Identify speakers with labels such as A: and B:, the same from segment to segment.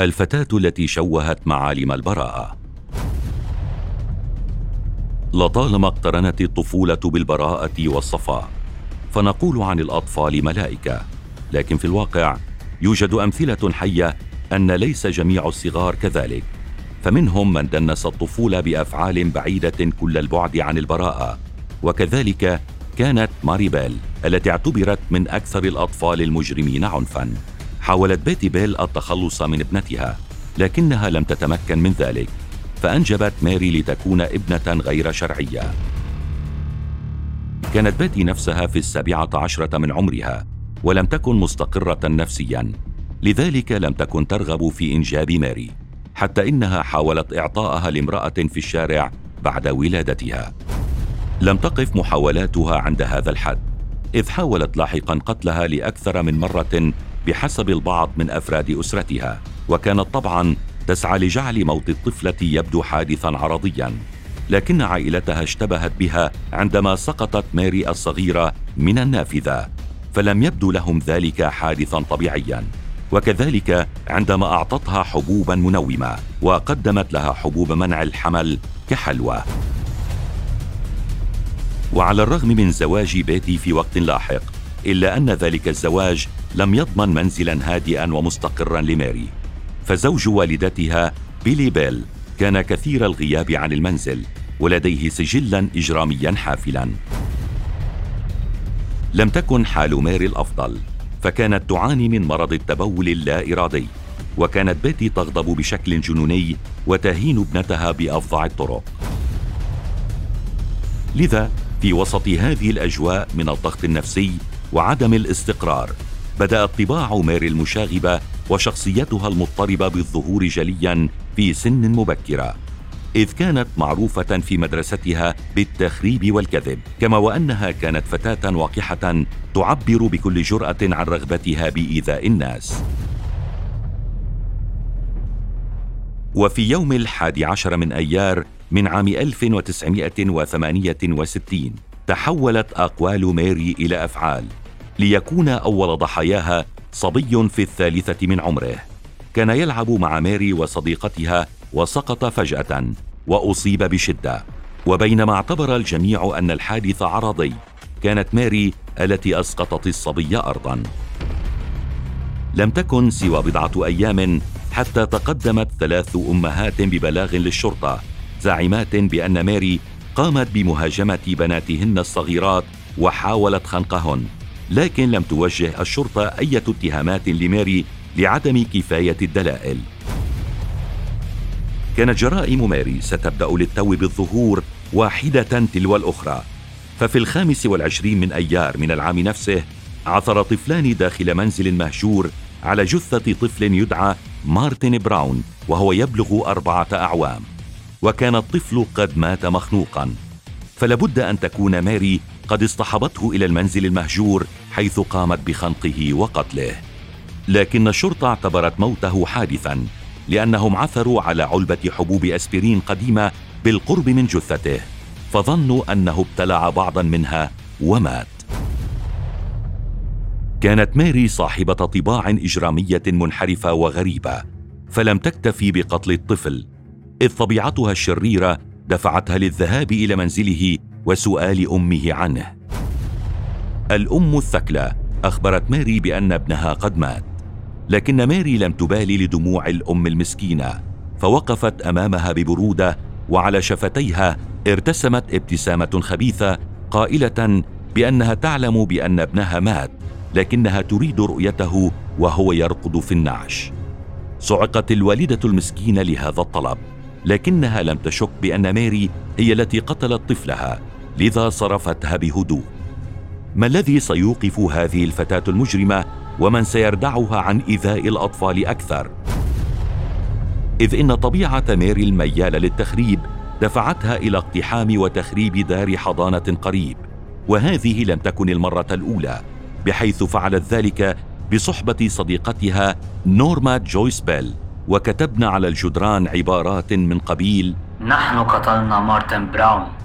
A: الفتاة التي شوهت معالم البراءة. لطالما اقترنت الطفولة بالبراءة والصفاء فنقول عن الأطفال ملائكة. لكن في الواقع يوجد أمثلة حية أن ليس جميع الصغار كذلك. فمنهم من دنس الطفولة بأفعال بعيدة كل البعد عن البراءة. وكذلك كانت ماريبيل التي اعتبرت من أكثر الأطفال المجرمين عنفا. حاولت بيتي بيل التخلص من ابنتها لكنها لم تتمكن من ذلك فأنجبت ماري لتكون ابنة غير شرعية. كانت بيتي نفسها في السابعة عشرة من عمرها ولم تكن مستقرة نفسيا لذلك لم تكن ترغب في إنجاب ماري حتى إنها حاولت اعطائها لامرأة في الشارع بعد ولادتها. لم تقف محاولاتها عند هذا الحد إذ حاولت لاحقا قتلها لأكثر من مرة بحسب البعض من أفراد أسرتها وكانت طبعا تسعى لجعل موت الطفلة يبدو حادثا عرضيا. لكن عائلتها اشتبهت بها عندما سقطت ماري الصغيرة من النافذة فلم يبدو لهم ذلك حادثا طبيعيا. وكذلك عندما أعطتها حبوبا منومة وقدمت لها حبوب منع الحمل كحلوى. وعلى الرغم من زواج بيتي في وقت لاحق إلا أن ذلك الزواج لم يضمن منزلا هادئا ومستقرا لماري. فزوج والدتها بيلي بيل كان كثير الغياب عن المنزل ولديه سجلا اجراميا حافلا. لم تكن حال ماري الأفضل فكانت تعاني من مرض التبول اللا إرادي وكانت بيتي تغضب بشكل جنوني وتهين ابنتها بأفظع الطرق. لذا في وسط هذه الأجواء من الضغط النفسي وعدم الاستقرار. بدات طباع ماري المشاغبة وشخصيتها المضطربة بالظهور جليا في سن مبكرة. إذ كانت معروفة في مدرستها بالتخريب والكذب كما وأنها كانت فتاة وقحه تعبر بكل جرأة عن رغبتها بإيذاء الناس. وفي يوم الحادي عشر من أيار من عام 1968 تحولت أقوال ماري إلى أفعال. ليكون أول ضحاياها صبي في الثالثة من عمره. كان يلعب مع ماري وصديقتها وسقط فجأة وأصيب بشدة. وبينما اعتبر الجميع أن الحادث عرضي كانت ماري التي أسقطت الصبي أرضا. لم تكن سوى بضعة أيام حتى تقدمت ثلاث أمهات ببلاغ للشرطة زاعمات بأن ماري قامت بمهاجمة بناتهن الصغيرات وحاولت خنقهن. لكن لم توجه الشرطة أي اتهامات لماري لعدم كفاية الدلائل. كانت جرائم ماري ستبدأ للتو بالظهور واحدة تلو الأخرى. ففي الخامس والعشرين من أيار من العام نفسه عثر طفلان داخل منزل مهجور على جثة طفل يدعى مارتن براون وهو يبلغ أربعة أعوام. وكان الطفل قد مات مخنوقا. فلابد أن تكون ماري قد اصطحبته إلى المنزل المهجور حيث قامت بخنقه وقتله. لكن الشرطة اعتبرت موته حادثا لأنهم عثروا على علبة حبوب أسبرين قديمة بالقرب من جثته فظنوا أنه ابتلع بعضا منها ومات. كانت ماري صاحبة طباع إجرامية منحرفة وغريبة فلم تكتفي بقتل الطفل إذ طبيعتها الشريرة دفعتها للذهاب إلى منزله وسؤال أمه عنه. الأم الثكلى أخبرت ماري بأن ابنها قد مات لكن ماري لم تبالي لدموع الأم المسكينة فوقفت أمامها ببرودة وعلى شفتيها ارتسمت ابتسامة خبيثة قائلة بأنها تعلم بأن ابنها مات لكنها تريد رؤيته وهو يرقد في النعش. صعقت الوالدة المسكينة لهذا الطلب لكنها لم تشك بأن ماري هي التي قتلت طفلها. لذا صرفتها بهدوء ما الذي سيوقف هذه الفتاة المجرمة ومن سيردعها عن إيذاء الأطفال أكثر؟ إذ إن طبيعة ماري المياله للتخريب دفعتها إلى اقتحام وتخريب دار حضانة قريب وهذه لم تكن المرة الأولى بحيث فعلت ذلك بصحبة صديقتها نورما جويس بيل وكتبن على الجدران عبارات من قبيل
B: نحن قتلنا مارتن براون.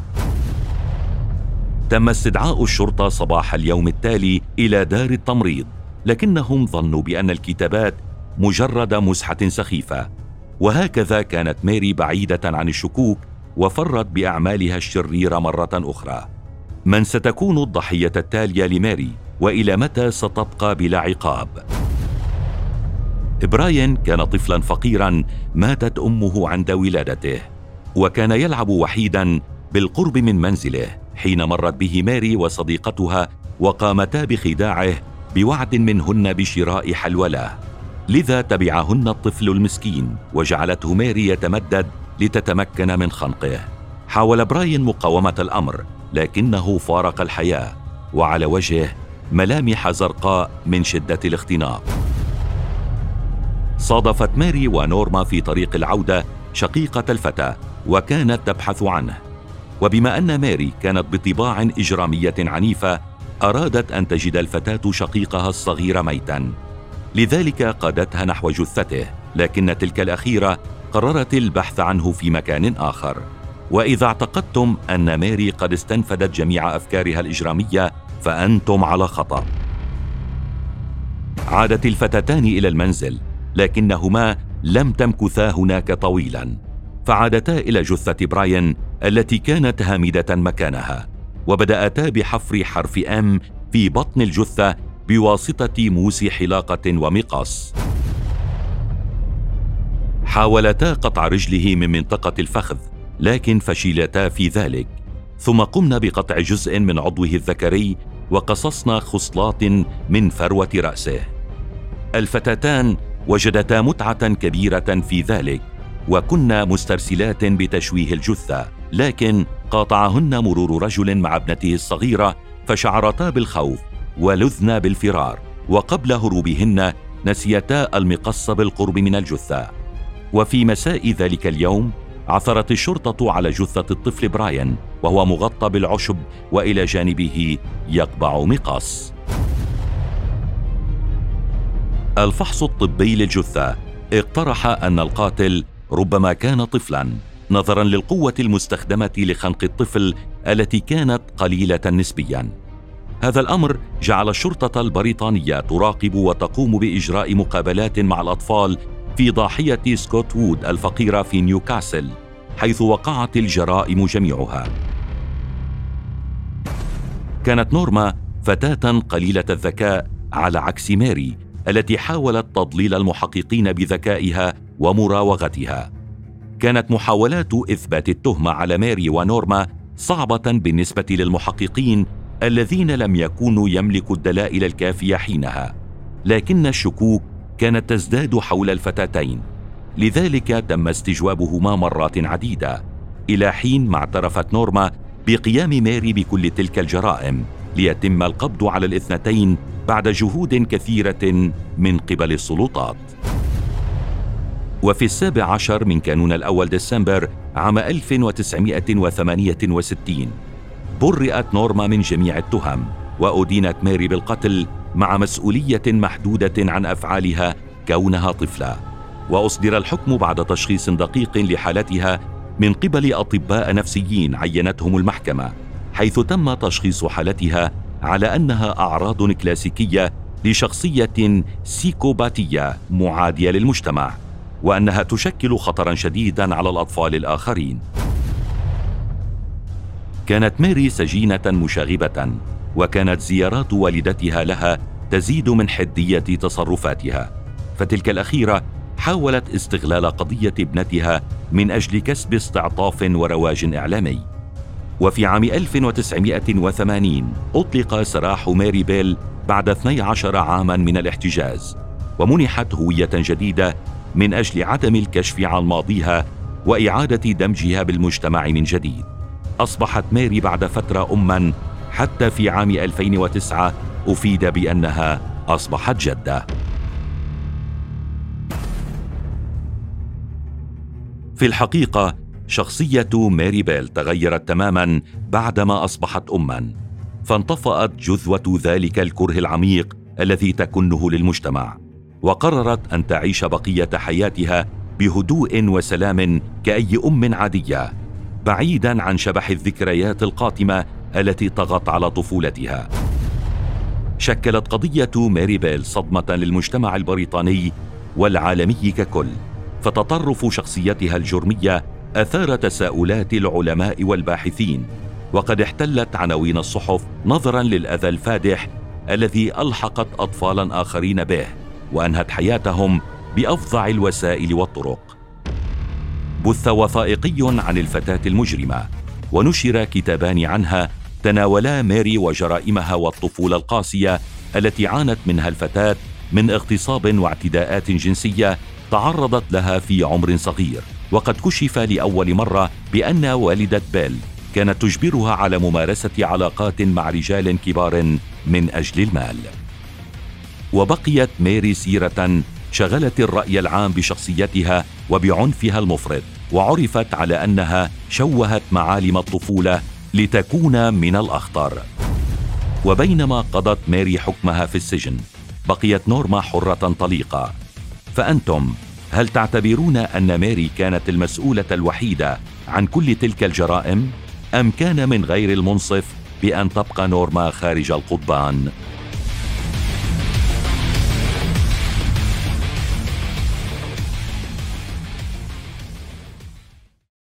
A: تم استدعاء الشرطة صباح اليوم التالي إلى دار التمريض لكنهم ظنوا بأن الكتابات مجرد مزحه سخيفة. وهكذا كانت ماري بعيدة عن الشكوك وفرت بأعمالها الشريرة مرة أخرى. من ستكون الضحية التالية لماري وإلى متى ستبقى بلا عقاب؟ براين كان طفلا فقيرا ماتت أمه عند ولادته وكان يلعب وحيدا بالقرب من منزله. حين مرت به ماري وصديقتها وقامتا بخداعه بوعد منهن بشراء حلوى له لذا تبعهن الطفل المسكين وجعلته ماري يتمدد لتتمكن من خنقه. حاول براين مقاومة الأمر لكنه فارق الحياة وعلى وجهه ملامح زرقاء من شدة الاختناق. صادفت ماري ونورما في طريق العودة شقيقة الفتى وكانت تبحث عنه. وبما أن ماري كانت بطباع إجرامية عنيفة أرادت أن تجد الفتاة شقيقها الصغير ميتا. لذلك قادتها نحو جثته لكن تلك الأخيرة قررت البحث عنه في مكان آخر. وإذا اعتقدتم أن ماري قد استنفدت جميع أفكارها الإجرامية فأنتم على خطأ. عادت الفتاتان إلى المنزل لكنهما لم تمكثا هناك طويلا. فعادتا إلى جثة براين التي كانت هامدة مكانها وبدأتا بحفر حرف أم في بطن الجثة بواسطة موس حلاقة ومقص حاولتا قطع رجله من منطقة الفخذ لكن فشلتا في ذلك. ثم قمنا بقطع جزء من عضوه الذكري وقصصنا خصلات من فروة رأسه. الفتاتان وجدتا متعة كبيرة في ذلك. وكنا مسترسلات بتشويه الجثة لكن قاطعهن مرور رجل مع ابنته الصغيرة فشعرتا بالخوف ولذنا بالفرار وقبل هروبهن نسيتا المقص بالقرب من الجثة. وفي مساء ذلك اليوم عثرت الشرطة على جثة الطفل براين وهو مغطى بالعشب وإلى جانبه يقبع مقص الفحص الطبي للجثة اقترح أن القاتل ربما كان طفلا نظرا للقوة المستخدمة لخنق الطفل التي كانت قليلة نسبيا. هذا الأمر جعل الشرطة البريطانية تراقب وتقوم بإجراء مقابلات مع الأطفال في ضاحية سكوت وود الفقيرة في نيوكاسل حيث وقعت الجرائم جميعها. كانت نورما فتاة قليلة الذكاء على عكس ماري التي حاولت تضليل المحققين بذكائها ومراوغتها. كانت محاولات إثبات التهمة على ماري ونورما صعبة بالنسبة للمحققين الذين لم يكونوا يملكوا الدلائل الكافية حينها. لكن الشكوك كانت تزداد حول الفتاتين. لذلك تم استجوابهما مرات عديدة. إلى حين ما اعترفت نورما بقيام ماري بكل تلك الجرائم ليتم القبض على الاثنتين بعد جهود كثيرة من قبل السلطات. وفي السابع عشر من كانون الأول ديسمبر عام 1968 برئت نورما من جميع التهم وأدينت ماري بالقتل مع مسؤولية محدودة عن أفعالها كونها طفلة وأصدر الحكم بعد تشخيص دقيق لحالتها من قبل أطباء نفسيين عينتهم المحكمة حيث تم تشخيص حالتها على أنها أعراض كلاسيكية لشخصية سيكوباتية معادية للمجتمع وأنها تشكل خطرا شديدا على الأطفال الآخرين. كانت ماري سجينة مشاغبة وكانت زيارات والدتها لها تزيد من حدية تصرفاتها. فتلك الأخيرة حاولت استغلال قضية ابنتها من أجل كسب استعطاف ورواج إعلامي. وفي عام 1980 أطلق سراح ماري بيل بعد 12 عاما من الاحتجاز ومنحت هوية جديدة من أجل عدم الكشف عن ماضيها وإعادة دمجها بالمجتمع من جديد. أصبحت ماري بعد فترة اما حتى في عام 2009 أفيد بأنها أصبحت جدة. في الحقيقة شخصية ماري بيل تغيرت تماما بعدما أصبحت اما. فانطفأت جذوه ذلك الكره العميق الذي تكنه للمجتمع وقررت أن تعيش بقية حياتها بهدوء وسلام كأي أم عادية بعيدا عن شبح الذكريات القاتمة التي طغت على طفولتها. شكلت قضية ماري بيل صدمة للمجتمع البريطاني والعالمي ككل فتطرف شخصيتها الجرمية أثار تساؤلات العلماء والباحثين وقد احتلت عناوين الصحف نظرا للأذى الفادح الذي ألحقت اطفالا آخرين به وأنهت حياتهم بأفظع الوسائل والطرق. بث وثائقي عن الفتاة المجرمة ونشر كتابان عنها تناولا ماري وجرائمها والطفولة القاسية التي عانت منها الفتاة من اغتصاب واعتداءات جنسية تعرضت لها في عمر صغير. وقد كشف لأول مرة بأن والدة بيل كانت تجبرها على ممارسة علاقات مع رجال كبار من أجل المال. وبقيت ميري سيرة شغلت الرأي العام بشخصيتها وبعنفها المفرط وعرفت على أنها شوهت معالم الطفولة لتكون من الأخطر. وبينما قضت ميري حكمها في السجن بقيت نورما حرة طليقة. فأنتم هل تعتبرون أن ماري كانت المسؤولة الوحيدة عن كل تلك الجرائم؟ أم كان من غير المنصف بأن تبقى نورما خارج القضبان؟